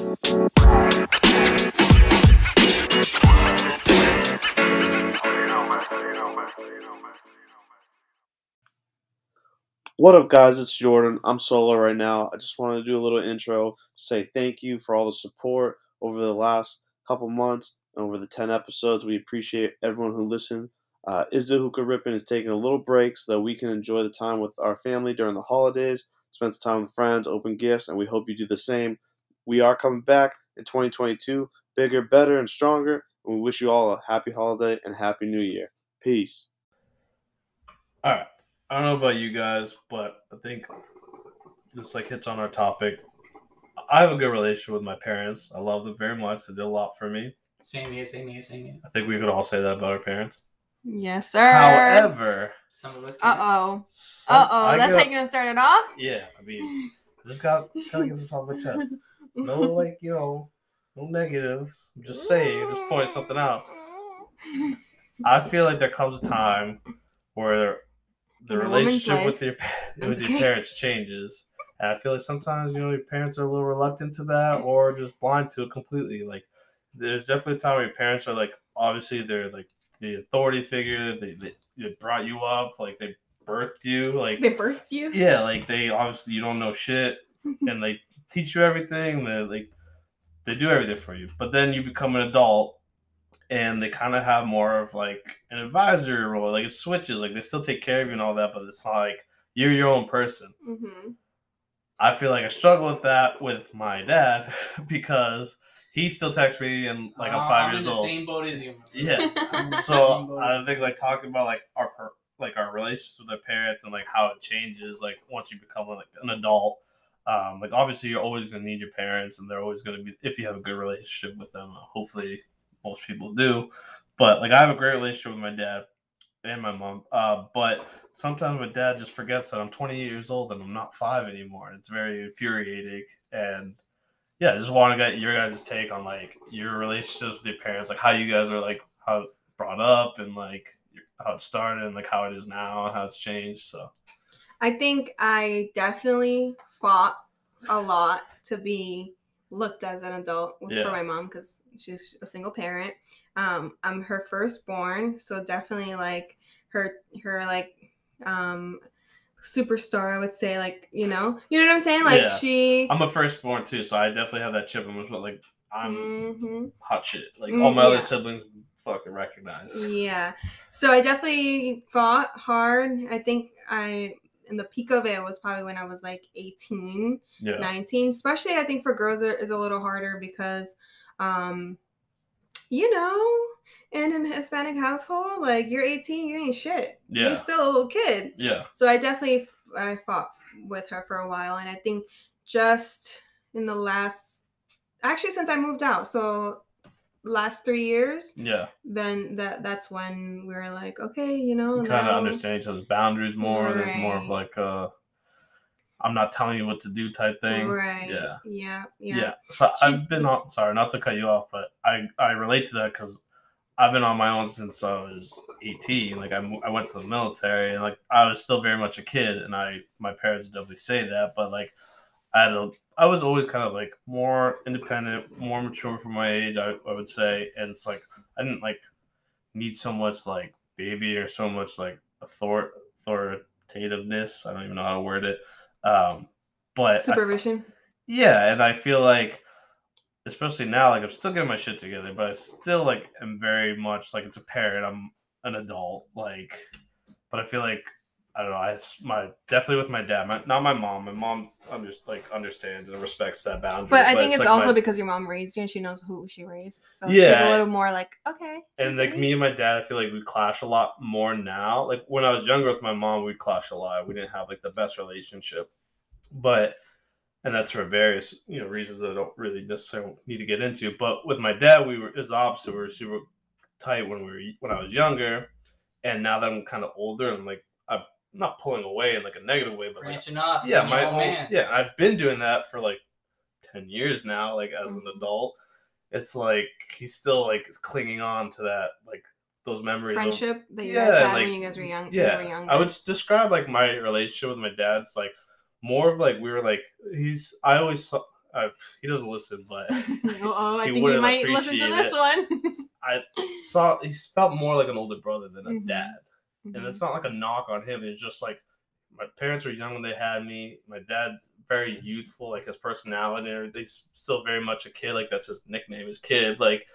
What up, guys? It's Jordan. I'm solo right now. I just wanted to do a little intro say thank you for all the support over the last couple months and over the 10 episodes. We appreciate everyone who listened. Uh, Is the Hookah Rippin' is taking a little break so that we can enjoy the time with our family during the holidays, spend some time with friends, open gifts, and we hope you do the same. We are coming back in 2022, bigger, better, and stronger. And we wish you all a happy holiday and happy new year. Peace. All right. I don't know about you guys, but I think this like hits on our topic. I have a good relationship with my parents. I love them very much. They did a lot for me. Same here, same here, same here. I think we could all say that about our parents. Yes, sir. However, Some of us. Uh oh. Uh oh. I That's get- how you're gonna start it off. Yeah, I mean, I just got gotta get this off my chest. No, like you know, no negatives. I'm just saying, just point something out. I feel like there comes a time where the In relationship with your with your parents changes, and I feel like sometimes you know your parents are a little reluctant to that, or just blind to it completely. Like, there's definitely a time where your parents are like, obviously they're like the authority figure. They they, they brought you up, like they birthed you, like They birthed you. yeah, like they obviously you don't know shit, and they teach you everything. They like they do everything for you, but then you become an adult, and they kind of have more of like an advisory role. Like it switches. Like they still take care of you and all that, but it's not like you're your own person. hmm I feel like I struggle with that with my dad because he still texts me and like I'm Uh, five in years the old. Same boat as you. Yeah. So. I think like talking about like our like our relationships with our parents and like how it changes like once you become like an adult. Um, like obviously you're always gonna need your parents and they're always gonna be if you have a good relationship with them. uh, Hopefully most people do. But like I have a great relationship with my dad and my mom. Uh, but sometimes my dad just forgets that I'm 28 years old and I'm not five anymore. It's very infuriating and yeah, I just want to get your guys' take on like your relationships with your parents, like how you guys are like how brought up and like how it started and like how it is now and how it's changed. So I think I definitely fought a lot to be looked as an adult with- Yeah. for my mom because she's a single parent. Um, I'm her firstborn, so definitely like her her like um superstar. I would say like you know you know what I'm saying. Like Yeah. she. I'm a firstborn too, so I definitely have that chip in my shoulder. Like I'm Mhm. hot shit. Like Mm, all my other siblings fucking recognize. Yeah. So I definitely fought hard. I think I in the peak of it was probably when I was like 18, Yeah. 19. Especially I think for girls it is a little harder because um you know, in an Hispanic household, like you're 18, you ain't shit. Yeah. You're still a little kid. Yeah. So I definitely I fought with her for a while and I think just in the last actually since I moved out. So last 3 years Yeah. then that that's when we are like, okay, you know, kind of understand each other's boundaries more. There's more of Right. like a I'm not telling you what to do type thing. Right. Yeah. Yeah. Yeah. Yeah. So She- I've been on. Sorry, not to cut you off, but I I relate to that because I've been on my own since I was 18. Like I, I went to the military and like I was still very much a kid, and I my parents would definitely say that, but like I had a I was always kind of like more independent, more mature for my age. I, I would say, and it's like I didn't like need so much like baby or so much like author authoritativeness. I don't even know how to word it. Um, but I Supervision. yeah, and I feel like, especially now, like I'm still getting my shit together, but I still like am very much like it's a parent. I'm an adult, like, but I feel like I don't know. I s- my definitely with my dad, my, not my mom. My mom under, like understands and respects that boundary. But I think it's, like also my- because your mom raised you and she knows who she raised. So she's a little more like, okay. and like me and my dad, I feel like we clash a lot more now. Like when I was younger with my mom, we'd clash a lot. We didn't have like the best relationship, but and that's for various you know reasons that I don't really necessarily need to get into. But with my dad, we were the opposite. We were super tight when we were when I was younger, and now that I'm kind of older, I'm like not pulling away in like a negative way, but like branching off. yeah, my your own, own man. yeah, I've been doing that for like ten years now. Like as an Mhm. adult, it's like he's still like clinging on to that like those memories. of- friendship that you Yeah, guys had like, when you guys were young. when yeah, you were younger. I would describe like my relationship with my dad's like more of like we were like he's. I always saw- uh, he doesn't listen, but oh, I He think you wouldn't might listen to this it. one. I saw he felt more like an older brother than a Mhm. dad. And it's not like a knock on him. It's just like my parents were young when they had me. My dad's very youthful, like his personality. and. He's still very much a kid. Like that's his nickname, his kid. Like,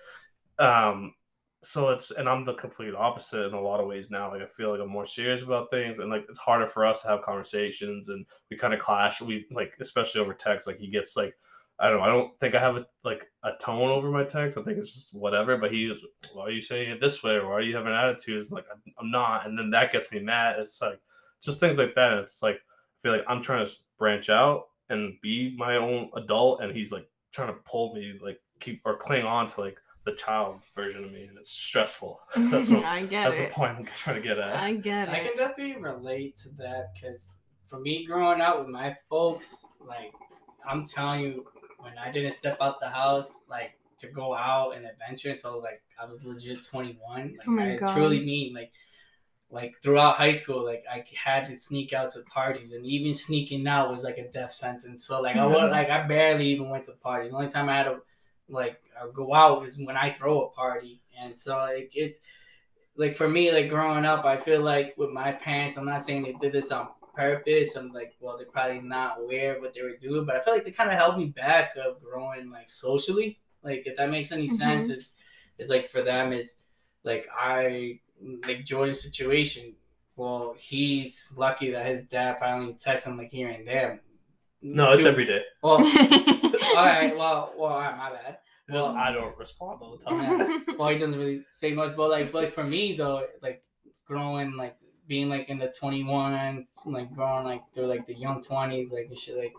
um, so it's and I'm the complete opposite in a lot of ways now. Like I feel like I'm more serious about things, and like it's harder for us to have conversations, and we kind of clash. We like especially over text. Like he gets like. I don't know. I don't think I have a, like a tone over my text. I think it's just whatever. But he is, why are you saying it this way? Or why do you have an attitude? It's like I'm, I'm not, and then that gets me mad. It's like just things like that. It's like I feel like I'm trying to branch out and be my own adult, and he's like trying to pull me, like keep or cling on to like the child version of me, and it's stressful. that's what I get that's it. the point I'm trying to get at. I get it. I can definitely relate to that because for me, growing up with my folks, like I'm telling you, when I didn't step out the house, like to go out and adventure until like I was legit 21, like Oh my I God. truly mean like. Like throughout high school, like I had to sneak out to parties, and even sneaking out was like a death sentence. So like I Mhm. was like I barely even went to parties. The only time I had to like uh, go out is when I throw a party, and so like it's like for me, like growing up, I feel like with my parents, I'm not saying they did this on purpose. I'm like, well, they're probably not aware of what they were doing, but I feel like they kind of held me back of growing like socially. Like if that makes any mm-hmm. sense, it's it's like for them is like I like Jordan's situation. Well, he's lucky that his dad probably texts him like here and there. no, it's every day. Well, all right. Well, well, all right, my bad. It's just I don't respond all the time. well, he doesn't really say much, but like, but for me though, like growing, like being like in the twenty one, like growing like through like the young twenties, like and shit, like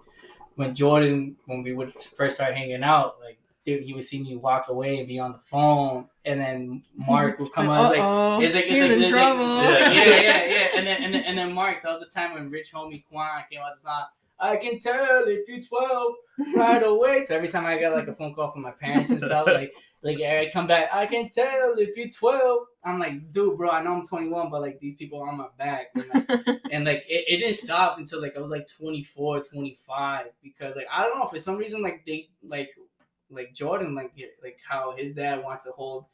when Jordan, when we would first start hanging out, like dude, he would see me walk away and be on the phone, and then Mark would come on, like. Uh-oh. It's like, it's He's like, it's like- trouble. yeah, yeah, yeah, yeah. And then, and then, and then, Mark, that was the time when Rich Homie Quan came out the song. I can tell if you're 12 right away. So every time I got like a phone call from my parents and stuff, like like I come back, I can tell if you're 12. I'm like, dude, bro, I know I'm 21, but like these people are on my back. And like, and, like, it, it didn't stop until like I was like 24, 25. Because like I don't know, for some reason, like they like like Jordan, like like how his dad wants to hold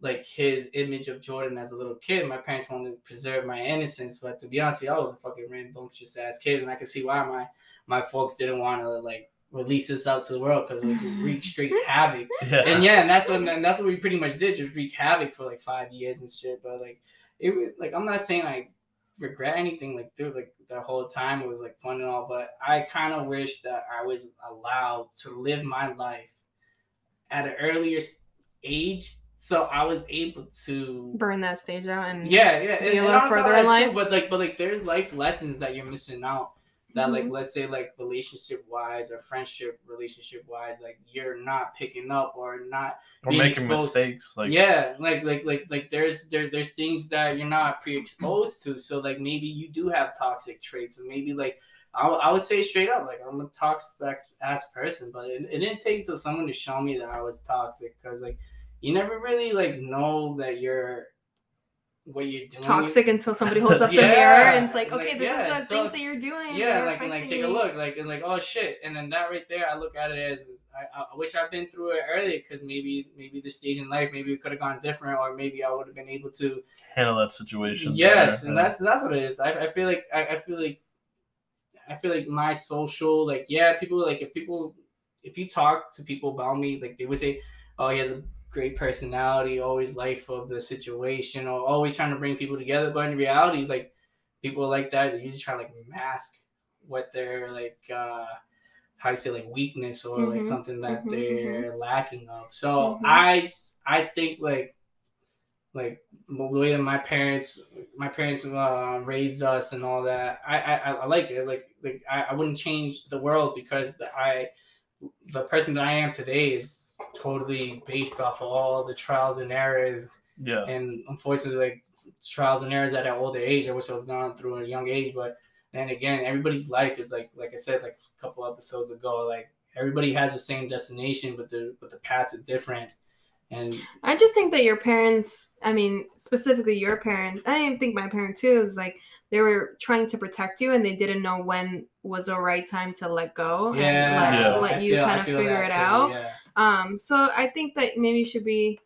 like his image of Jordan as a little kid. My parents wanted to preserve my innocence, but to be honest with you, I was a fucking rambunctious ass kid, and I can see why my my folks didn't want to like release this out to the world because it would wreak straight havoc. Yeah. And yeah, and that's what and that's what we pretty much did, just wreak havoc for like five years and shit. But like it was like I'm not saying I regret anything, like dude, like the whole time it was like fun and all, but I kind of wish that I was allowed to live my life at an earlier age, so I was able to Burn that stage out and yeah, yeah, Be and, a and little on top of further in life? too, but like, but like, there's life lessons that you're missing out. That like, Mhm. let's say like relationship wise or friendship relationship wise, like you're not picking up or not. Or making exposed- mistakes. Like yeah, like like like like there's there there's things that you're not pre-exposed to. So like maybe you do have toxic traits, or maybe like I, I would say straight up, like I'm a toxic ass person, but it, it didn't take till someone to show me that I was toxic because like you never really like know that you're what you're doing. toxic until somebody holds up the mirror and it's like, like, okay, this yeah, is the so- things that you're doing. Yeah, They're like and like affecting take a look, like and like oh shit, and then that right there, I look at it as I, I wish I'd been through it earlier because maybe maybe the stage in life maybe it could have gone different, or maybe I would have been able to handle that situation. Yes, better. and that's that's what it is. I, I feel like I, I feel like I feel like my social like yeah people like if people if you talk to people about me like they would say oh he has a great personality always life of the situation or always trying to bring people together but in reality like people like that they usually try to like mask what they're like uh how you say like weakness or like Mhm, something that mhm, they're lacking of. So Mhm. I I think like like the way that my parents my parents uh, raised us and all that I, I I like it like like I, I wouldn't change the world because the, I the person that I am today is totally based off of all the trials and errors yeah. and unfortunately like trials and errors at an older age i wish i was gone through at a young age but then again everybody's life is like like i said like a couple episodes ago like everybody has the same destination but the but the paths are different And I just think that your parents, I mean, specifically your parents, I didn't think my parents too is like they were trying to protect you and they didn't know when was the right time to let go and let, Yeah. let you feel- I kind of figure it too, out. yeah. Um, so I think that maybe you should be,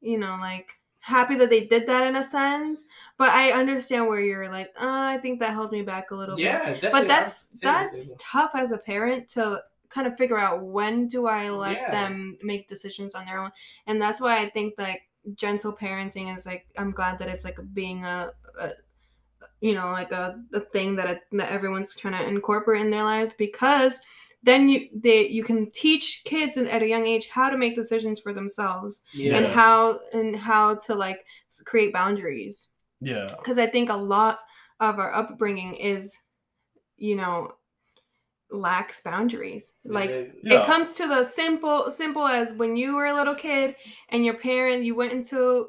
you know, like happy that they did that in a sense. But I understand where you're like, uh, I think that held me back a little bit. Yeah, definitely. But that's that's tough as a parent to kind of figure out when do I let Yeah. them make decisions on their own. And that's why I think like gentle parenting is like I'm glad that it's like being a, a you know like a, a thing that it, that everyone's trying to incorporate in their life because then you they you can teach kids at a young age how to make decisions for themselves yeah. and how and how to like create boundaries Yeah. because I think a lot of our upbringing is, you know, lacks boundaries. Like Yeah. it comes to the simple, simple as when you were a little kid and your parent, you went into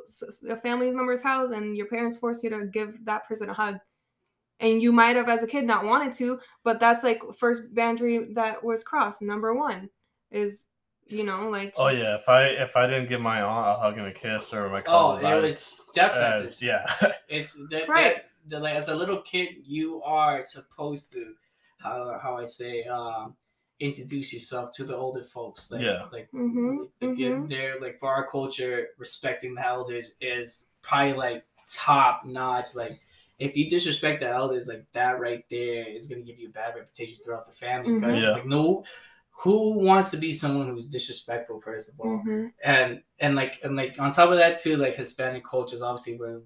a family member's house and your parents forced you to give that person a hug. And you might have, as a kid, not wanted to, but that's like first boundary that was crossed. Number one is, you know, like. Oh yeah. If I if I didn't give my aunt a hug and a kiss or my Oh, cousins, it was death uh, sentence. yeah. It's that, Right. that, that, like as a little kid, you are supposed to how how I say um introduce yourself to the older folks. Like, Yeah. Like, Mhm, like mhm. they're like for our culture, respecting the elders is probably like top notch. Like if you disrespect the elders, like that right there is gonna give you a bad reputation throughout the family. Because Mhm. Yeah. like no who wants to be someone who's disrespectful first of all? Mhm. and and like and like on top of that too like hispanic cultures obviously we're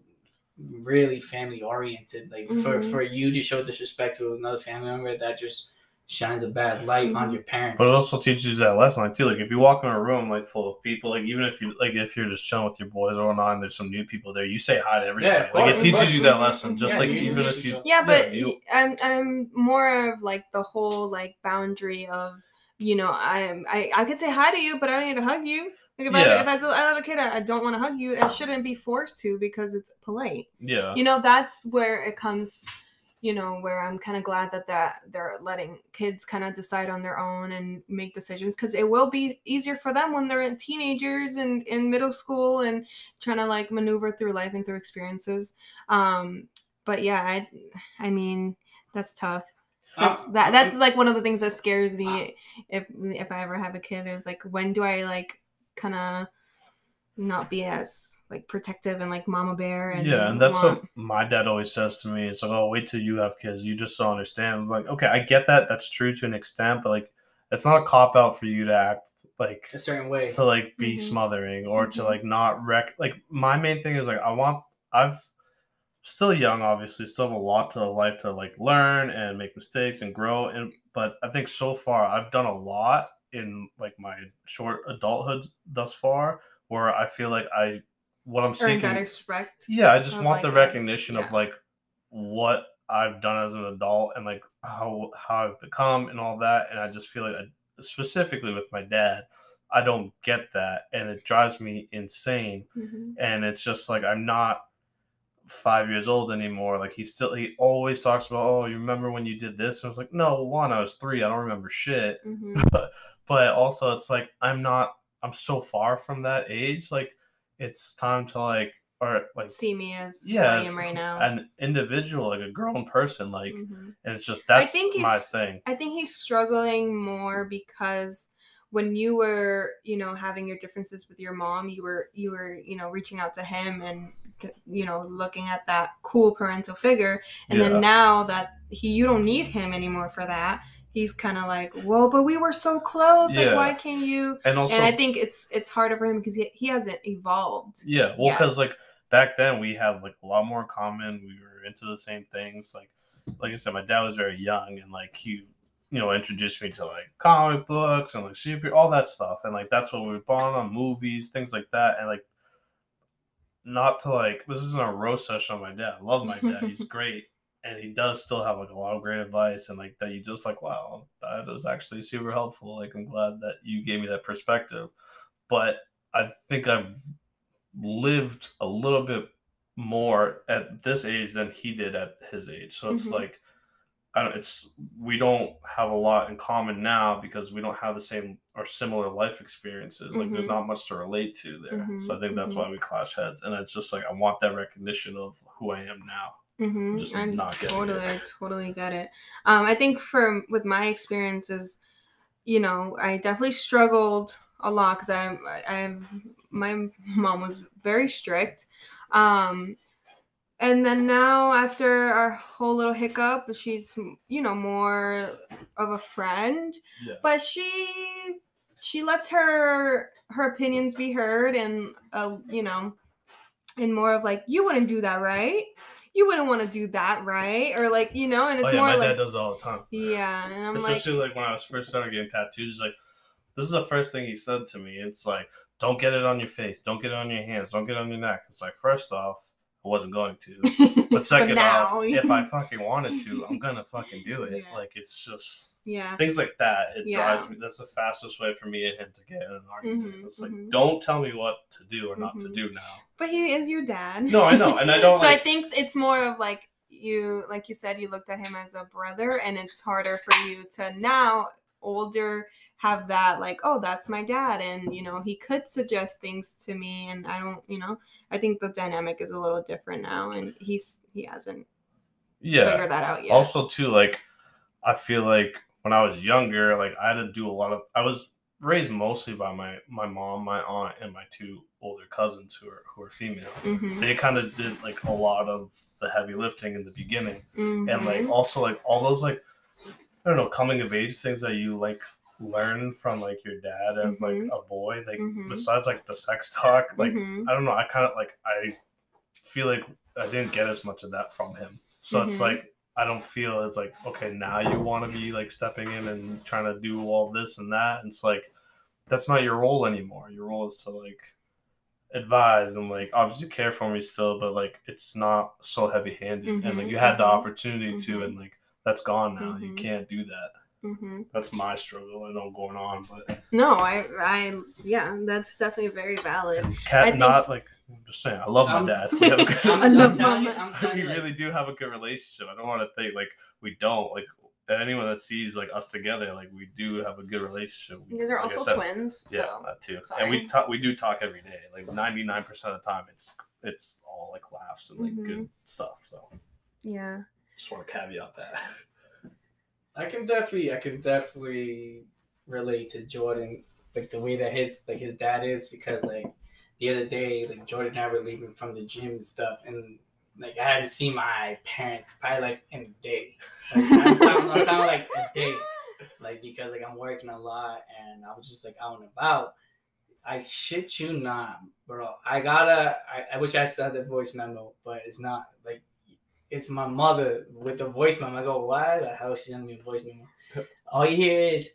really family oriented like for Mhm. for you to show disrespect to another family member that just shines a bad light on Mhm. your parents But it also teaches you that lesson, like too. Like if you walk in a room like full of people, like even if you like if you're just chilling with your boys or not, and there's some new people there, you say hi to everybody. Yeah, like it teaches you that lesson. Just Yeah, like even if you. Yeah, but you- y- I'm I'm more of like the whole like boundary of you know I'm I I could say hi to you, but I don't need to hug you. Like if I Yeah. if as a little kid I, I don't want to hug you, I shouldn't be forced to because it's polite. yeah, You know that's where it comes. You know where I'm kind of glad that that they're letting kids kind of decide on their own and make decisions because it will be easier for them when they're teenagers and in middle school and trying to like maneuver through life and through experiences. Um, but yeah, I I mean that's tough. That's Um, that that's like one of the things that scares me if if I ever have a kid is like when do I like kind of not be as like protective and like mama bear and yeah, and that's want- what my dad always says to me. It's like, oh, wait till you have kids. You just don't understand. I'm like, okay, I get that. That's true to an extent, but like, it's not a cop out for you to act like a certain way to like be Mhm. smothering or to Mhm. like not wreck like my main thing is like i want i've still young obviously still have a lot to life to like learn and make mistakes and grow and but i think so far i've done a lot in like my short adulthood thus far where i feel like i what i'm seeking that respect. yeah i just want the like, a- recognition of like what i've done as an adult and like how how i've become and all that and i just feel like I, specifically with my dad i don't get that and it drives me insane Mhm. and it's just like i'm not five years old anymore like he still he always talks about oh you remember when you did this and i was like no one i was three i don't remember shit Mhm. but also it's like i'm not i'm so far from that age like it's time to like or like See me as yeah, I am right now. an individual, like a grown person, like, Mhm. and it's just I that's think my thing. I think he's struggling more because when you were, you know, having your differences with your mom, you were you were, you know, reaching out to him and you know, looking at that cool parental figure. And Yeah. then now that he you don't need him anymore for that, he's kind of like, "Well, but we were so close. Like why can't you?" And also, and I think it's it's harder for him because he, he hasn't evolved. yeah, well, because like back then we had like a lot more in common. We were into the same things. Like, like I said, my dad was very young, and like he, you know, introduced me to like comic books and like super all that stuff, and like that's what we bond on movies, things like that, and like. Not to like this isn't a roast session on my dad. I love my dad. He's great. And he does still have like a lot of great advice and like that you just like wow that was actually super helpful like i'm glad that you gave me that perspective but i think i've lived a little bit more at this age than he did at his age so it's Mhm. like I don't, it's we don't have a lot in common now because we don't have the same or similar life experiences. Like there's Mhm. not much to relate to there. Mhm, So I think that's mhm. why we clash heads. And it's just like I want that recognition of who I am now. Mm-hmm. Just I not getting totally, it. totally get it. Um, I think for with my experiences, you know, I definitely struggled a lot because I'm, I'm, my mom was very strict. Um, and then now after our whole little hiccup, she's, you know, more of a friend, Yeah. but she, she lets her her opinions be heard and uh, you know and more of like you wouldn't do that right you wouldn't want to do that right or like you know and oh, it's oh yeah, more my like dad does it all the time. yeah and i'm Especially like, when I was first started getting tattoos, he's like this is the first thing he said to me. It's like, don't get it on your face, don't get it on your hands, don't get it on your neck. It's like, first off, I wasn't going to. But second now- off, if I fucking wanted to, I'm gonna fucking do it. Yeah. Like it's just yeah things like that. It Yeah. drives me. That's the fastest way for me and him to get in an argument. Mhm, it's like, mhm. don't tell me what to do or not to Mhm. do now. but he is your dad No, I know, and I don't so i think it's more of like you like you said you looked at him as a brother and it's harder for you to now older have that like oh that's my dad and you know he could suggest things to me and i don't you know i think the dynamic is a little different now and he's he hasn't yeah. figured that out yet Also, too, like I feel like when I was younger, like I had to do a lot of. I was raised mostly by my my mom, my aunt, and my two older cousins who are who are female. Mhm, They kind of did like a lot of the heavy lifting in the beginning. and like mhm. also like all those like I don't know coming of age things that you like learn from like your dad as like Mhm. a boy like Mhm. besides like the sex talk like Mhm. I don't know I kind of like I feel like I didn't get as much of that from him so it's like I don't feel as like okay now you want to be like stepping in and trying to do all this and that. And it's like that's not your role anymore. Your role is to like advise and like obviously care for me still but like it's not so heavy handed and like Mhm, you had the mhm, opportunity to mhm. and like that's gone now. You Mhm. can't do that Mhm. that's my struggle i know going on but No, I, I, yeah, that's definitely very valid. cat think- not like i'm just saying i love my I'm- dad we, have a good, I'm, love I'm telling you, mama. I'm telling we really do have a good relationship i don't want to think like we don't like anyone that sees like us together like we do have a good relationship We- You guys are like also said, twins, so Yeah, that too. And we talk. We do talk every day. Like ninety nine percent of the time, it's it's all like laughs and like Mhm. good stuff. So yeah. just want to caveat that. I can definitely, I can definitely relate to Jordan, like the way that his like his dad is, because like the other day, like Jordan and I were leaving from the gym and stuff, and like I hadn't seen my parents probably like in a day. Like, I'm, talking, I'm talking like a day, like because like I'm working a lot and I was just like out and about. I shit you not, bro. I gotta. I, I wish I had the voice memo, but it's not like it's my mother with the voice memo. I go, why the hell she sending me a voice memo? All you hear is,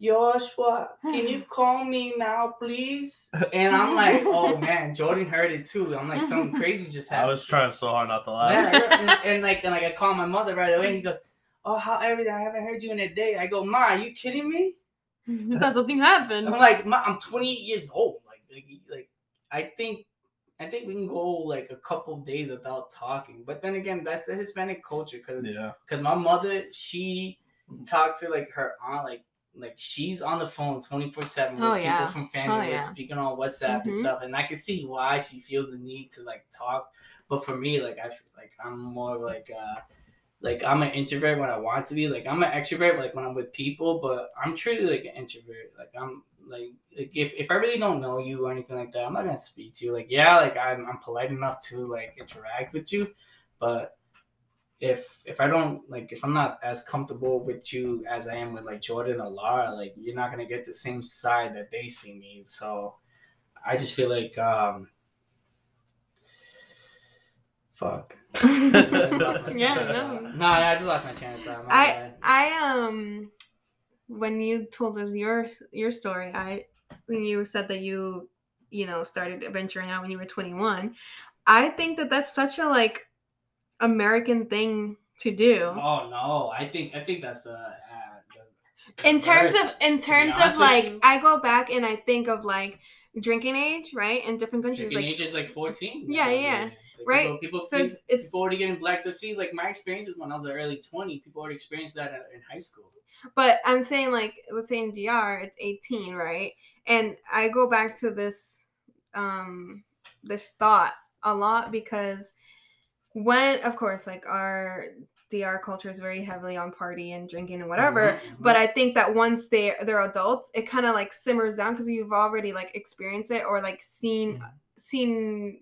Joshua, can you call me now, please? And I'm like, oh man, Jordan heard it too. I'm like, something crazy just happened. I was trying so hard not to laugh. Yeah, and, and like, and like, I call my mother right away. He goes, oh, how everything? I haven't heard you in a day. I go, Ma, you kidding me? Because something happened. I'm like, Ma, I'm 28 years old. Like, like, like, I think, I think we can go like a couple days without talking. But then again, that's the Hispanic culture, because Yeah. because my mother she talked to like her aunt like like she's on the phone 24 7 with Oh, people from family Oh, yeah. speaking on whatsapp and Mhm. stuff and i can see why she feels the need to like talk but for me like i feel like i'm more like uh like i'm an introvert when i want to be like i'm an extrovert like when i'm with people but i'm truly like an introvert like i'm like, like if, if i really don't know you or anything like that i'm not gonna speak to you like yeah like i'm, I'm polite enough to like interact with you but if if I don't like if I'm not as comfortable with you as I am with like Jordan or Lara, like you're not gonna get the same side that they see me. So I just feel like um fuck. yeah, no. No, I just lost my train of thought. I bad. I um when you told us your your story, I when you said that you you know started venturing out when you were 21, I think that that's such a like American thing to do. Oh no, I think I think that's the, uh, the in terms of in terms of like. I go back and I think of like drinking age, right? In different countries drinking like age is like 14. Yeah, yeah. Like, Right. People, people, So it's- people, it's- already getting black to see. Like my experiences when I was early twenty, people already experienced that in high school. But I'm saying like let's say in DR it's 18, right? And I go back to this um this thought a lot because when of course like our DR culture is very heavily on party and drinking and whatever. Mhm, mhm. But I think that once they they're adults, it kind of like simmers down because you've already like experienced it or like seen Mhm. seen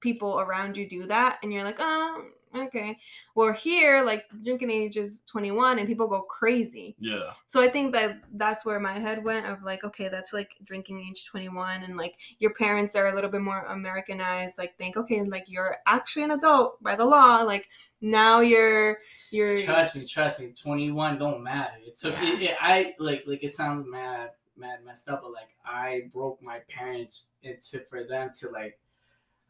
people around you do that, and you're like, oh, okay. Well, here like drinking age is 21, and people go crazy. Yeah. So I think that that's where my head went of like, okay, that's like drinking age 21 and like your parents are a little bit more Americanized, like think, okay, like you're actually an adult by the law. Like now you're you're Trust me, trust me. Twenty one don't matter. It took. It, it, I like like it sounds mad, mad messed up, but like I broke my parents into for them to like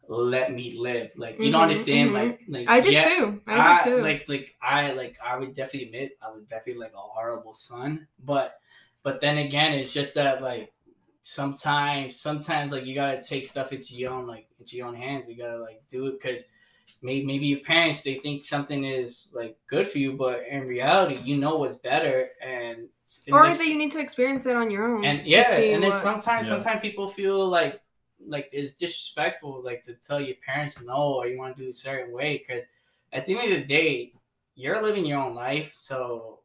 let me live. Like you don't Mhm, understand. mhm. Like like I did yeah, too. I, I, did too. like like I like I would definitely admit I was definitely like a horrible son, but but then again, it's just that like sometimes sometimes like you gotta take stuff into your own like into your own hands. You gotta like do it because maybe maybe your parents they think something is like good for you, but in reality, you know what's better and. and or there's- that you need to experience it on your own. and yeah, and then sometimes Yeah. sometimes people feel like like it's disrespectful like to tell your parents no or you want to do a certain way because at the end of the day you're living your own life so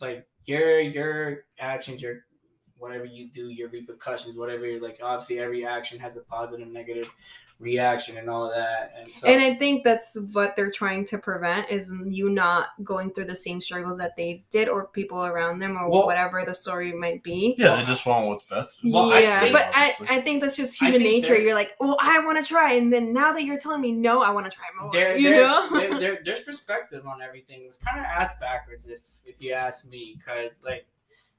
like your your actions your whatever you do your repercussions whatever like obviously every action has a positive negative reaction and all of that and so and I think that's what they're trying to prevent is you not going through the same struggles that they did or people around them or Well- whatever the story might be. Yeah, they just want what's best. Well, them. I yeah, think- but I, I think that's just human nature. You're like, well, I want to try, and then now that you're telling me no, I want to try more. there, you there, know? there, there- there's perspective on everything. It was kind of ass backwards, if if you ask me, because like,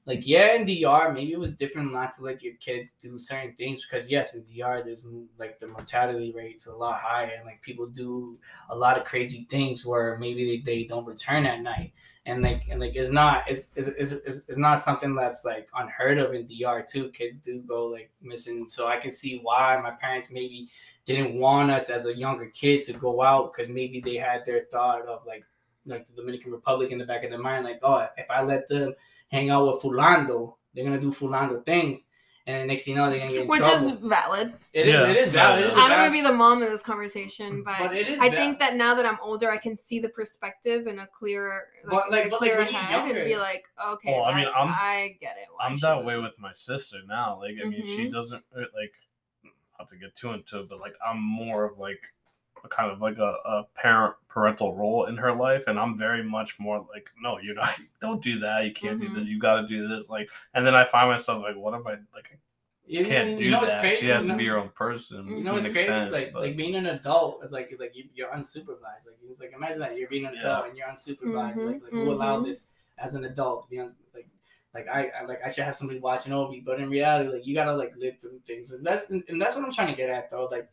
like yeah, in DR maybe it was different not to let your kids do certain things because yes, in DR there's like the mortality rate's a lot higher and like people do a lot of crazy things where maybe they, they don't return at night. And like and like it's not it's, it's, it's, it's, it's not something that's like unheard of in DR too. Kids do go like missing, so I can see why my parents maybe didn't want us as a younger kid to go out because maybe they had their thought of like like the Dominican Republic in the back of their mind, like, oh, if I let them hang out with Fulando, they're gonna do Fulando things, and then next thing you know, they're gonna get in Which trouble. is valid. It is. Yeah. It is valid. It is I don't want to be the mom in this conversation, but, But it is I valid. think that now that I'm older, I can see the perspective in a clearer, But, like, in but, like, clearer when you're head, and be like, okay, Well, I mean, I'm- I get it. why I'm that way with my sister now. Like, I mean, she Mhm. doesn't uh, like not to get too into it, but like I'm more of like a kind of like a, a parent parental role in her life, and I'm very much more like, no, you're not. Don't do that. You can't Mhm. do this. You got to do this. Like, and then I find myself like, what am I like? You- can't do you know that. crazy? She has You to be her own person You You know an what's crazy? extent. Like but- like being an adult is like like you, you're unsupervised. Like it's like imagine that you're being an adult Yeah. and you're unsupervised. Mhm, Like like who allowed mhm. this as an adult to be un- like like I, I like I should have somebody watching over me, but in reality, like you gotta like live through things, and that's and that's what I'm trying to get at though. Like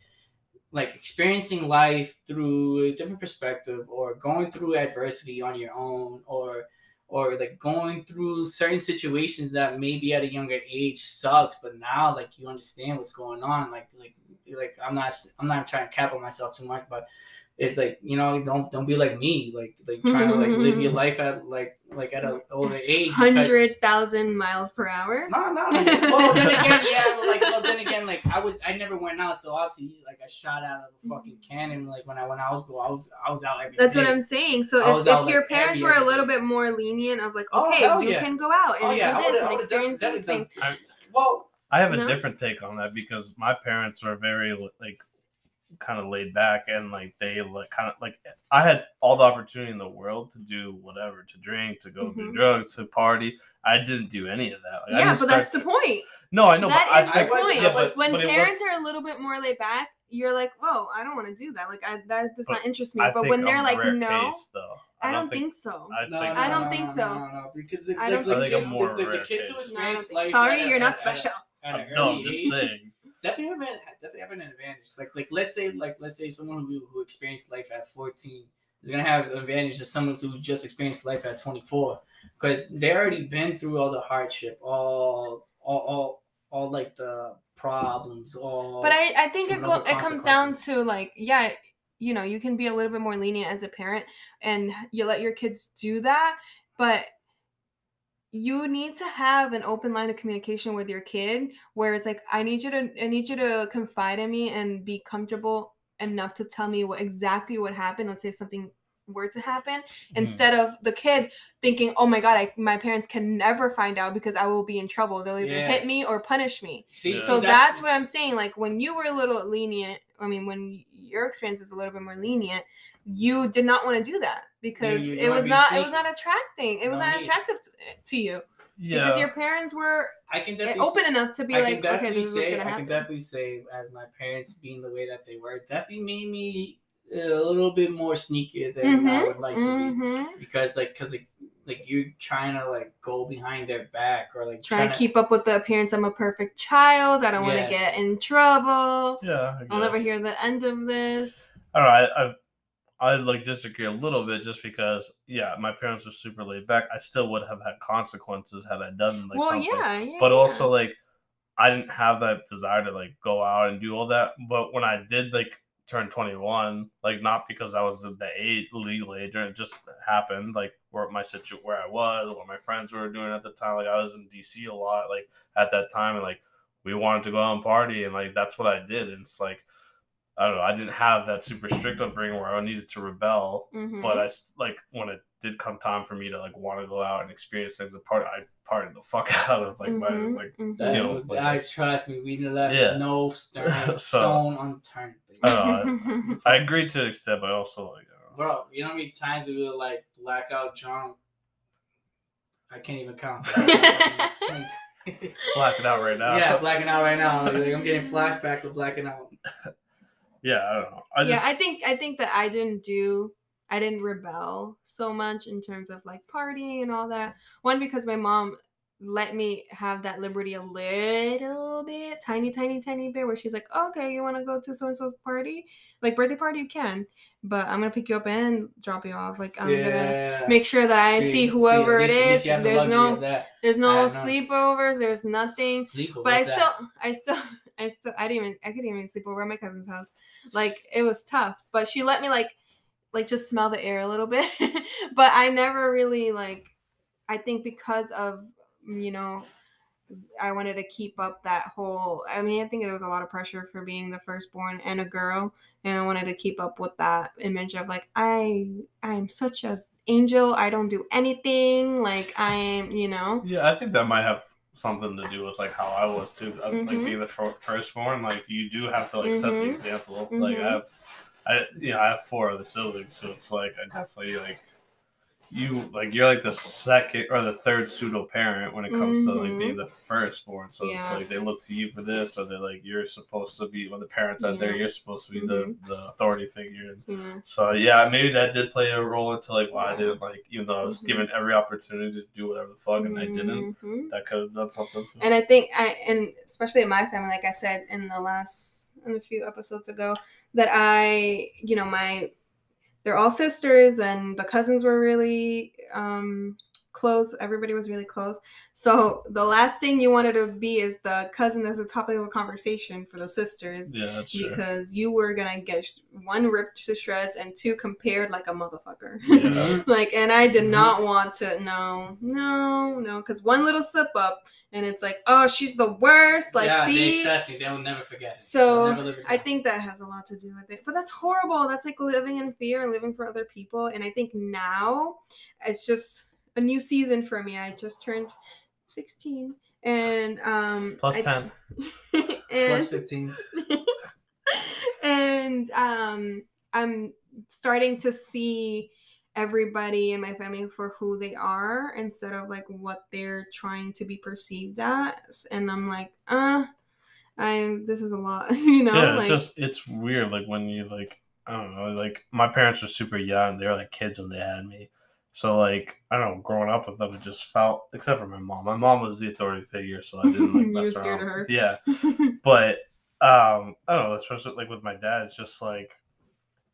like experiencing life through a different perspective, or going through adversity on your own, or or like going through certain situations that maybe at a younger age sucks, but now like you understand what's going on. Like like like I'm not I'm not trying to cap on myself too much, but it's like you know don't don't be like me like like trying to like live your life at like like at an older age. hundred thousand miles per hour. no, no. Well, then again, yeah. But like, well, then again, like I was, I never went out, so obviously, like I shot out of a fucking mm-hmm. cannon. Like when I when I was go, I was I was out every That's what. I'm saying. So was if, out, if your like, parents were a little day. bit more lenient of like, Oh, okay, hell you yeah. can go out and Oh yeah, do this and experience definitely these done. things. I, Well, I have a No? different take on that because my parents were very like kind of laid back and like they like kind of like I had all the opportunity in the world to do whatever, to drink, to go do Mhm. drugs, to party. I didn't do any of that. Like, I yeah, didn't but that's the point. No, I know, That but I is think the I was- point. yeah, but, when but it was- parents are a little bit more laid back, you're like, whoa, I don't want to do that. Like, I, that does But not interest me. I but when they're I'm like, no, case, though. I don't think so. I no, think no, I don't no, think so. No, no, no, because the, I don't the think so. Kids, the, the, the kids who case. No, I don't experience life. Sorry, you're not at a- at a- special. No, I'm just saying. Definitely have an definitely have an advantage. Like like let's say like let's say someone who who experienced life at 14 is gonna have an advantage to someone who's just experienced life at 24 because they already been through all the hardship, all all all, all like the problems, all. But I, I think it go, it comes down to like, yeah, you know you can be a little bit more lenient as a parent and you let your kids do that but you need to have an open line of communication with your kid where it's like i need you to i need you to confide in me and be comfortable enough to tell me what exactly what happened let's say if something were to happen Mhm. instead of the kid thinking oh my god I, my parents can never find out because i will be in trouble they'll either Yeah. hit me or punish me See, Yeah. so that's what I'm saying. Like when you were a little lenient, I mean, when your experience is a little bit more lenient, you did not want to do that because you it don't was not. It was not attracting. It was No not need. attractive to, to you Yeah. because your parents were I can eh, definitely open enough to be I like, okay, this is what's say gonna I can definitely say as my parents being the way that they were definitely made me a little bit more sneaky than I Mhm, would like to be mhm. because like because like like you're trying to like go behind their back or like Trying to keep up with the appearance. I'm a perfect child. I don't want to get in trouble. yeah. I I'll never hear the end of this. I don't know. I, I I like disagree a little bit just because yeah, my parents were super laid back. I still would have had consequences had I done like well, something. yeah, yeah. but yeah. also like I didn't have that desire to like go out and do all that. But when I did like turn 21, like not because I was the age, legal age, it just happened, like where my situ where I was, what my friends were doing at the time. Like I was in DC a lot, like at that time, and like we wanted to go out and party, and like that's what I did. And it's like I don't know, I didn't have that super strict upbringing where I needed to rebel Mhm. but i like when it did come time for me to like want to go out and experience things. And part I parted the fuck out of like Mhm, my like mhm. you know, like I trust me we left Yeah. no stone, So- stone unturned baby. I don't know, I agree to an extent, but I also like I don't know. bro you know how many times we were like blackout drunk I can't even count blacking out right now. yeah blacking out right now like, I'm getting flashbacks of blacking out yeah, I don't know. I yeah, I think I think that I didn't do I didn't rebel so much in terms of like partying and all that. One because my mom let me have that liberty a little bit, tiny, tiny, tiny bit, where she's like, "Okay, you want to go to so and so's party, like birthday party, you can, but I'm gonna pick you up and drop you off. Like I'm gonna make sure that I see, whoever at least- it at least is. you have There's no, there's no sleepovers. There's nothing but I that? still, I still, I still, I didn't even, I couldn't even sleep over at my cousin's house. Like it was tough, but she let me like, like just smell the air a little bit. but I never really like, I think because of you know, I wanted to keep up that whole. I mean, I think there was a lot of pressure for being the firstborn and a girl, and I wanted to keep up with that image of like I, I'm such a angel. I don't do anything. Like I'm, you know. yeah, I think that might have something to do with like how I was too. uh, Like being the fir- firstborn, like you do have to like set the Mhm. example. Like I Mhm. have, I you know I have four other siblings, so it's like I definitely like you like you're like the second or the third pseudo parent when it comes to like being the firstborn. So it's like they look to you for this, or they're like you're supposed to be when the parents are there, Yeah. you're supposed to be Mhm. the the authority figure. Yeah. So yeah, maybe that did play a role into like why I didn't like even though I was Mhm. given every opportunity to do whatever the fuck and I didn't. Mhm. That could have done something. And I think I and especially in my family, like I said in the last in a few episodes ago, that I, you know, my they're all sisters and the cousins were really um close. Everybody was really close. So the last thing you wanted to be is the cousin that's the topic of a conversation for those sisters. yeah, that's true. Because you were gonna get one ripped to shreds and two compared like a motherfucker. Yeah. like, and I did Mhm. not want to. No, no, no, because one little slip up and it's like, oh, she's the worst. Like, yeah, see, they trust me. They will never forget it. So, never I think that has a lot to do with it. But that's horrible. That's like living in fear and living for other people. And I think now it's just a new season for me. I just turned 16. And um Plus I- ten. plus and fifteen. and um i'm starting to see everybody in my family for who they are instead of like what they're trying to be perceived as and i'm like uh i'm this is a lot you know yeah, like it's just it's weird. Like when you like I don't know, like my parents were super young. They were like kids when they had me. So like I don't know, growing up with them, it just felt except for my mom. My mom was the authority figure, so I didn't like mess around. her. Yeah, but um, I don't know, especially like with my dad, it's just like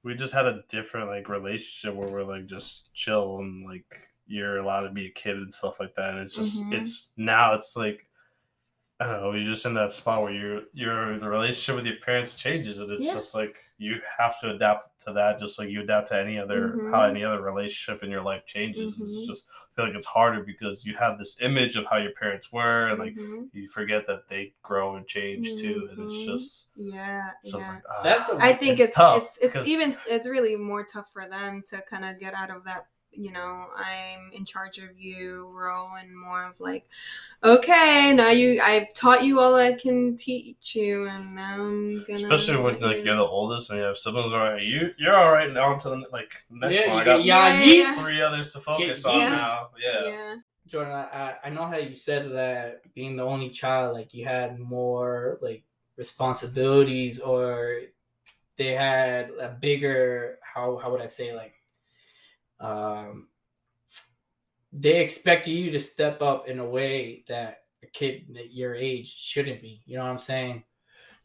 we just had a different like relationship where we're like just chill and like you're allowed to be a kid and stuff like that. And it's just Mhm. it's now it's like I don't know, you're just in that spot where your your the relationship with your parents changes, and it's Yeah. just like you have to adapt to that, just like you adapt to any other how Mhm. any other relationship in your life changes. Mhm. It's just I feel like it's harder because you have this image of how your parents were, and like Mhm. you forget that they grow and change too, and it's Mhm. just yeah, it's just yeah. like ah. That's the I think It's it's tough, it's it's 'cause- even it's really more tough for them to kind of get out of that you know I'm in charge of you role and more of like okay now you I've taught you all I can teach you and now I'm gonna especially when let like you- you're the oldest and you have siblings. All right, you you're all right now until like next Yeah, one. I you got get yeah, Yeah, yeah. three others to focus Yeah. on Yeah. now. Yeah. yeah Jordan, I, I- I know how you said that being the only child, like you had more like responsibilities or they had a bigger how how would I say like um they expect you to step up in a way that a kid at your age shouldn't be. You know what I'm saying?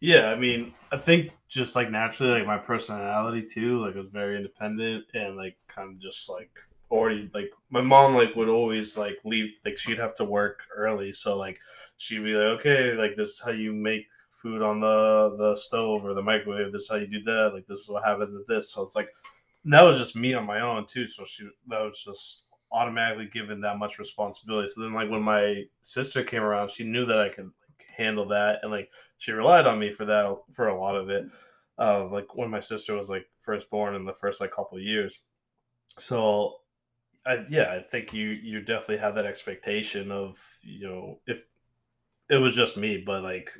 Yeah, I mean, I think just like naturally, like my personality too, like I was very independent and like kind of just like already like my mom like would always like leave like she'd have to work early, so like she'd be like, okay, like this is how you make food on the the stove or the microwave. This is how you do that. Like this is what happens with this. So it's like that was just me on my own too. So she that was just automatically given that much responsibility. So then like when my sister came around, she knew that I could like handle that and like she relied on me for that for a lot of it. Uh, like when my sister was like first born in the first like couple years. So I, yeah, I think you you definitely have that expectation of you know if it was just me, but like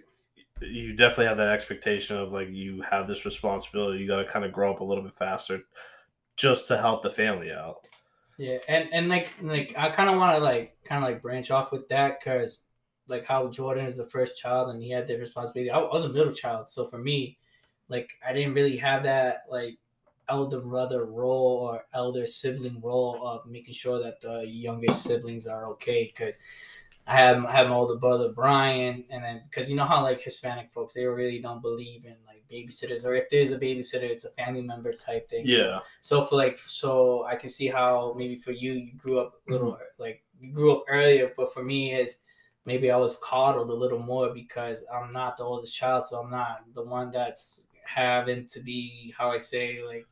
you definitely have that expectation of like you have this responsibility. You got to kind of grow up a little bit faster just to help the family out. Yeah, and and like like I kind of want to like kind of like branch off with that because like how Jordan is the first child and he had the responsibility. I, was a middle child, so for me, like I didn't really have that like elder brother role or elder sibling role of making sure that the youngest siblings are okay because. I had I had my older brother Brian, and then because you know how like Hispanic folks they really don't believe in like babysitters, or if there's a babysitter, it's a family member type thing. So- Yeah, so for like, so I can see how maybe for you, you grew up a little Mm-hmm. like you grew up earlier, but for me is maybe I was coddled a little more because I'm not the oldest child, so I'm not the one that's having to be how I say like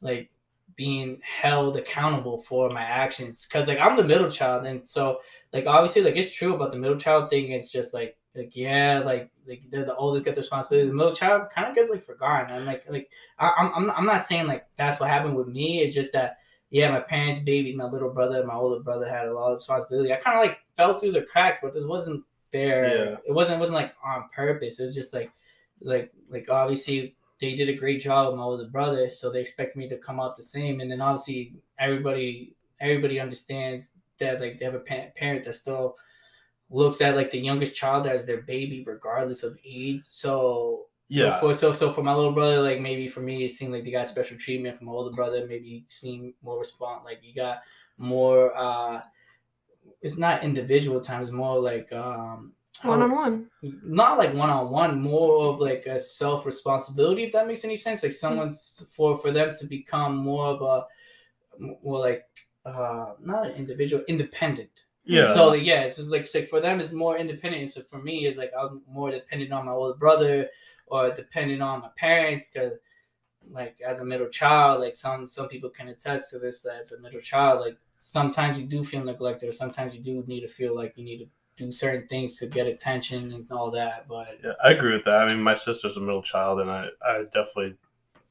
like being held accountable for my actions because like I'm the middle child, and so like obviously like it's true about the middle child thing. It's just like like yeah, like like they're the oldest get the responsibility. The middle child kind of gets like forgotten. And like like I, I'm I'm not, I'm not saying like that's what happened with me. It's just that yeah, my parents baby my little brother. and My older brother had a lot of responsibility. I kind of like fell through the crack, but this wasn't there. Yeah. It wasn't it wasn't like on purpose. It was just like like like obviously they did a great job with my older brother, so they expect me to come out the same. And then obviously everybody everybody understands that like they have a pa- parent that still looks at like the youngest child as their baby regardless of age. So Yeah. So for so so for my little brother, like maybe for me, it seemed like they got special treatment. For my older brother, maybe seemed more response. Like you got more. uh It's not individual time. It's more like um one on one not like one on one, more of like a self responsibility. If that makes any sense, like someone for for them to become more of a more like uh not an individual, independent. yeah. So like, yeah, it's like, it's like for them it's more independent. So for me, it's like I was more dependent on my older brother or dependent on my parents because like as a middle child, like some some people can attest to this that as a middle child, like sometimes you do feel neglected or sometimes you do need to feel like you need to do certain things to get attention and all that. But Yeah, I agree with that. I mean, my sister's a middle child, and I, I definitely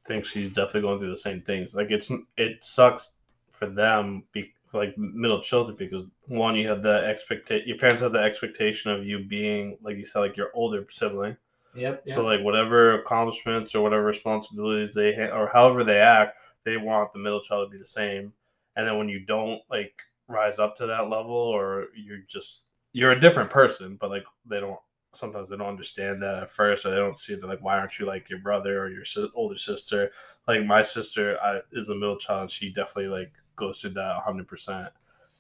think she's definitely going through the same things. Like it's it sucks for them, be, like middle children, because one, you have the expectation. Your parents have the expectation of you being, like you said, like your older sibling. yep, yep. So like whatever accomplishments or whatever responsibilities they ha- or however they act, they want the middle child to be the same. And then when you don't like rise up to that level, or you're just you're a different person, but like they don't sometimes they don't understand that at first, or they don't see that like why aren't you like your brother or your si- older sister? Like my sister I, is a middle child, she definitely like goes through that 100. percent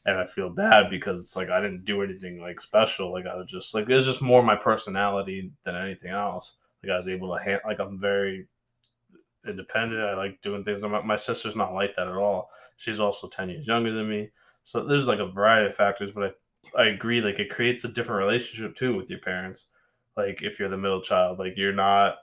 and I feel bad because it's like I didn't do anything like special. Like I was just like it's just more my personality than anything else. Like I was able to hand like I'm very independent. I like doing things. My, my sister's not like that at all. She's also ten years younger than me. So there's like a variety of factors, but I I agree. Like it creates a different relationship too with your parents like if you're the middle child, like you're not.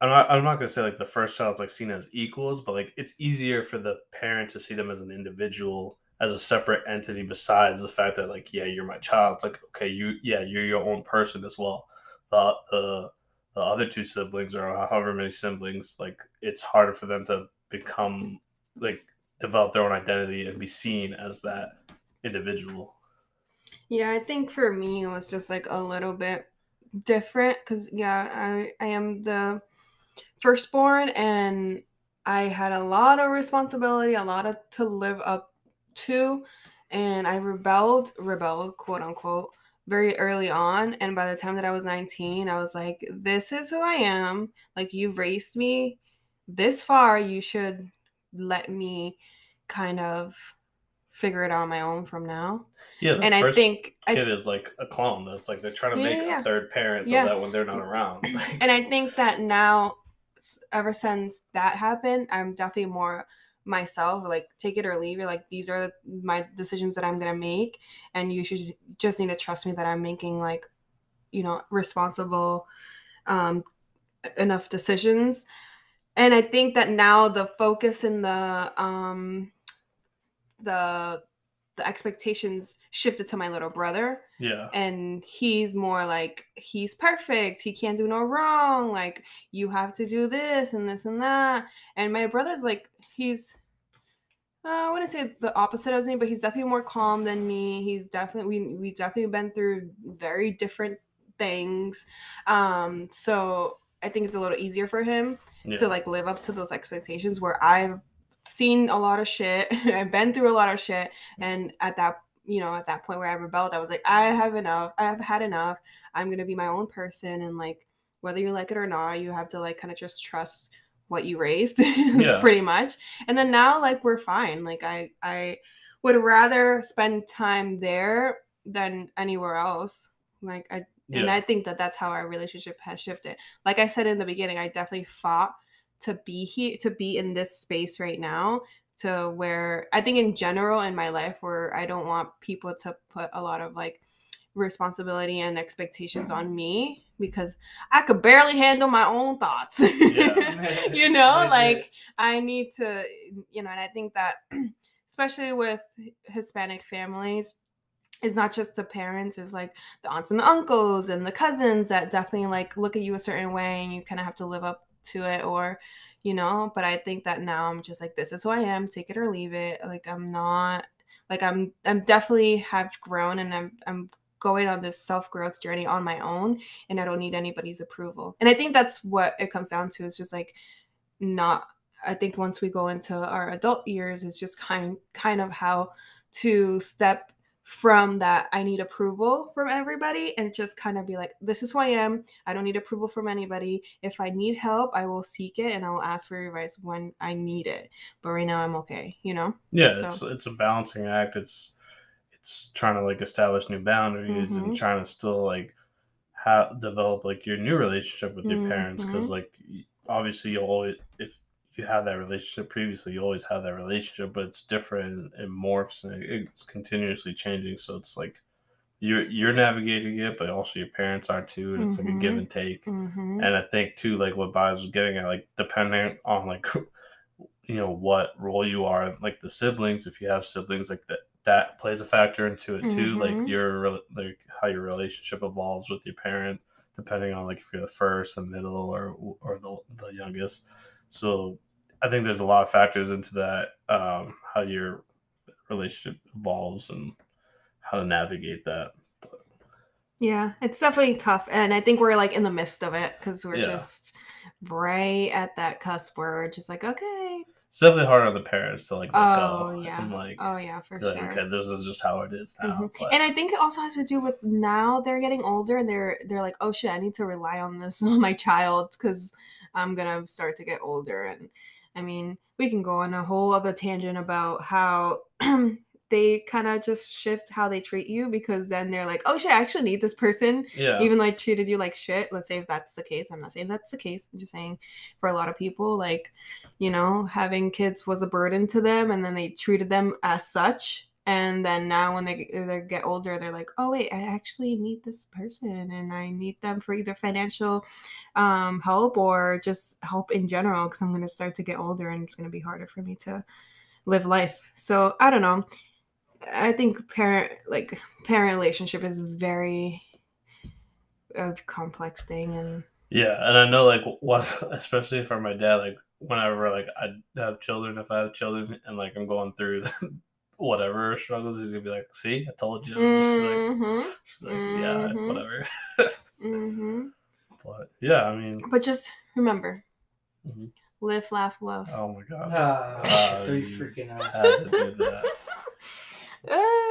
I'm not. I'm not gonna say like the first child's like seen as equals, but like it's easier for the parent to see them as an individual, as a separate entity. Besides the fact that like, yeah, you're my child. It's like, okay, you, yeah, you're your own person as well. The the the other two siblings or however many siblings, like it's harder for them to become like develop their own identity and be seen as that individual. Yeah, I think for me it was just like a little bit different because yeah, I I am the firstborn and I had a lot of responsibility, a lot of to live up to, and I rebelled, rebelled, quote unquote, very early on. And by the time that I was 19, I was like, this is who I am. Like, you've raised me this far. You should let me kind of figure it out on my own from now. Yeah, and I think I, kid is like a clone. That's like they're trying to Yeah, make yeah, a third parent so Yeah. that when they're not around. like- and I think that now, ever since that happened, I'm definitely more myself. Like take it or leave it. Like these are my decisions that I'm gonna make, and you should just- just need to trust me that I'm making like, you know, responsible, um, enough decisions. And I think that now the focus and the um, the the expectations shifted to my little brother yeah, and he's more like he's perfect he can't do no wrong like you have to do this and this and that and my brother's like he's uh, I wouldn't say the opposite of me, but he's definitely more calm than me. He's definitely we we definitely been through very different things, um. So I think it's a little easier for him yeah. to like live up to those expectations where I've seen a lot of shit. I've been through a lot of shit. Mm. And at that, you know, at that point where I rebelled, I was like, I have enough. I have had enough. I'm going to be my own person. And like, whether you like it or not, you have to like kind of just trust what you raised Yeah. pretty much. And then now like we're fine. Like I, I would rather spend time there than anywhere else. Like I, and I think that that's how our relationship has shifted. Like I said in the beginning, I definitely fought to be here, to be in this space right now, to where I think in general in my life, where I don't want people to put a lot of like responsibility and expectations on mm-hmm. me because I could barely handle my own thoughts. Yeah. you know, like I need to, you know, and I think that especially with Hispanic families, it's not just the parents, it's like the aunts and the uncles and the cousins that definitely like look at you a certain way and you kind of have to live up to it or you know but i think that now i'm just like this is who i am take it or leave it like i'm not like i'm i'm definitely have grown and i'm i'm going on this self-growth journey on my own and i don't need anybody's approval and i think that's what it comes down to is just like not i think once we go into our adult years it's just kind kind of how to step from that I need approval from everybody and just kind of be like, this is who I am. I don't need approval from anybody. If I need help, I will seek it and I will ask for advice when I need it. But right now I'm okay, you know? yeah, So- it's it's a balancing act. It's it's trying to like establish new boundaries Mhm. and trying to still like have develop like your new relationship with your parents because Mhm. like obviously you'll always if you have that relationship previously you always have that relationship but it's different and it morphs and it's continuously changing so it's like you're you're navigating it but also your parents are too and it's like a give Mhm. and take Mm-hmm. and I think too, like what Biles was getting at, like depending on like you know what role you are, like the siblings, if you have siblings, like that that plays a factor into it too. Mhm. Like your like how your relationship evolves with your parent, depending on like if you're the first, the middle, or or the the youngest. So I think there's a lot of factors into that, um, how your relationship evolves and how to navigate that. Yeah, it's definitely tough. And I think we're like in the midst of it because we're Yeah. just right at that cusp where we're just like, okay. It's definitely hard on the parents to like let Oh, go. yeah. And, like, Oh, yeah, for like, sure. okay, this is just how it is now. Mhm. But- And I think it also has to do with now they're getting older and they're they're like, oh shit, I need to rely on this on my child because I'm gonna start to get older. And I mean, we can go on a whole other tangent about how they kind of just shift how they treat you because then they're like, oh shit, I actually need this person yeah, even though I treated you like shit, let's say if that's the case, I'm not saying that's the case. I'm just saying for a lot of people, like, you know, having kids was a burden to them and then they treated them as such. And then now when they they get older they're like oh wait i actually need this person and i need them for either financial um, help or just help in general because i'm going to start to get older and it's going to be harder for me to live life. So i don't know. I think parent like parent relationship is very a complex thing and Yeah, and I know like what, especially for my dad, like whenever like I have children, if I have children, and like I'm going through whatever struggles, he's gonna be like, "See, I told you." Just be like, just be like, yeah, Mhm. whatever. mhm. But yeah, I mean, but just remember mm-hmm. live laugh love oh my god, Ah, Uh, three freaking hours. had to do that.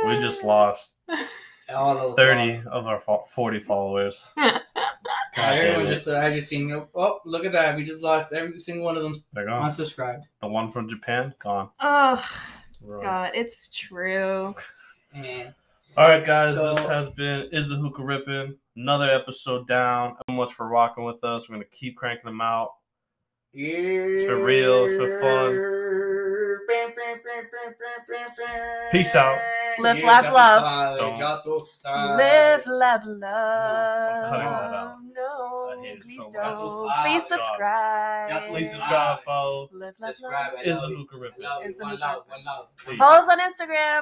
We just lost All those thirty of our fo- forty followers. God everyone just, uh, I just seen. Oh, look at that! We just lost every single one of them They're gone. unsubscribed. The one from Japan, gone. oh Ruined. god it's true And All right, guys, this has been Is the Hookah Rippin'. Another episode down. So much for rocking with us. We're gonna keep cranking them out. it's been real, it's been fun. Peace out. Live, laugh, love. Don't- live love love cutting that out. Please so don't Stop. please Stop. subscribe Please subscribe, follow. live love Subscribe. love Is love the you. Hookah I Rippin'. love you. Is the One hookah love, ripping'. one love. Please. follow us on instagram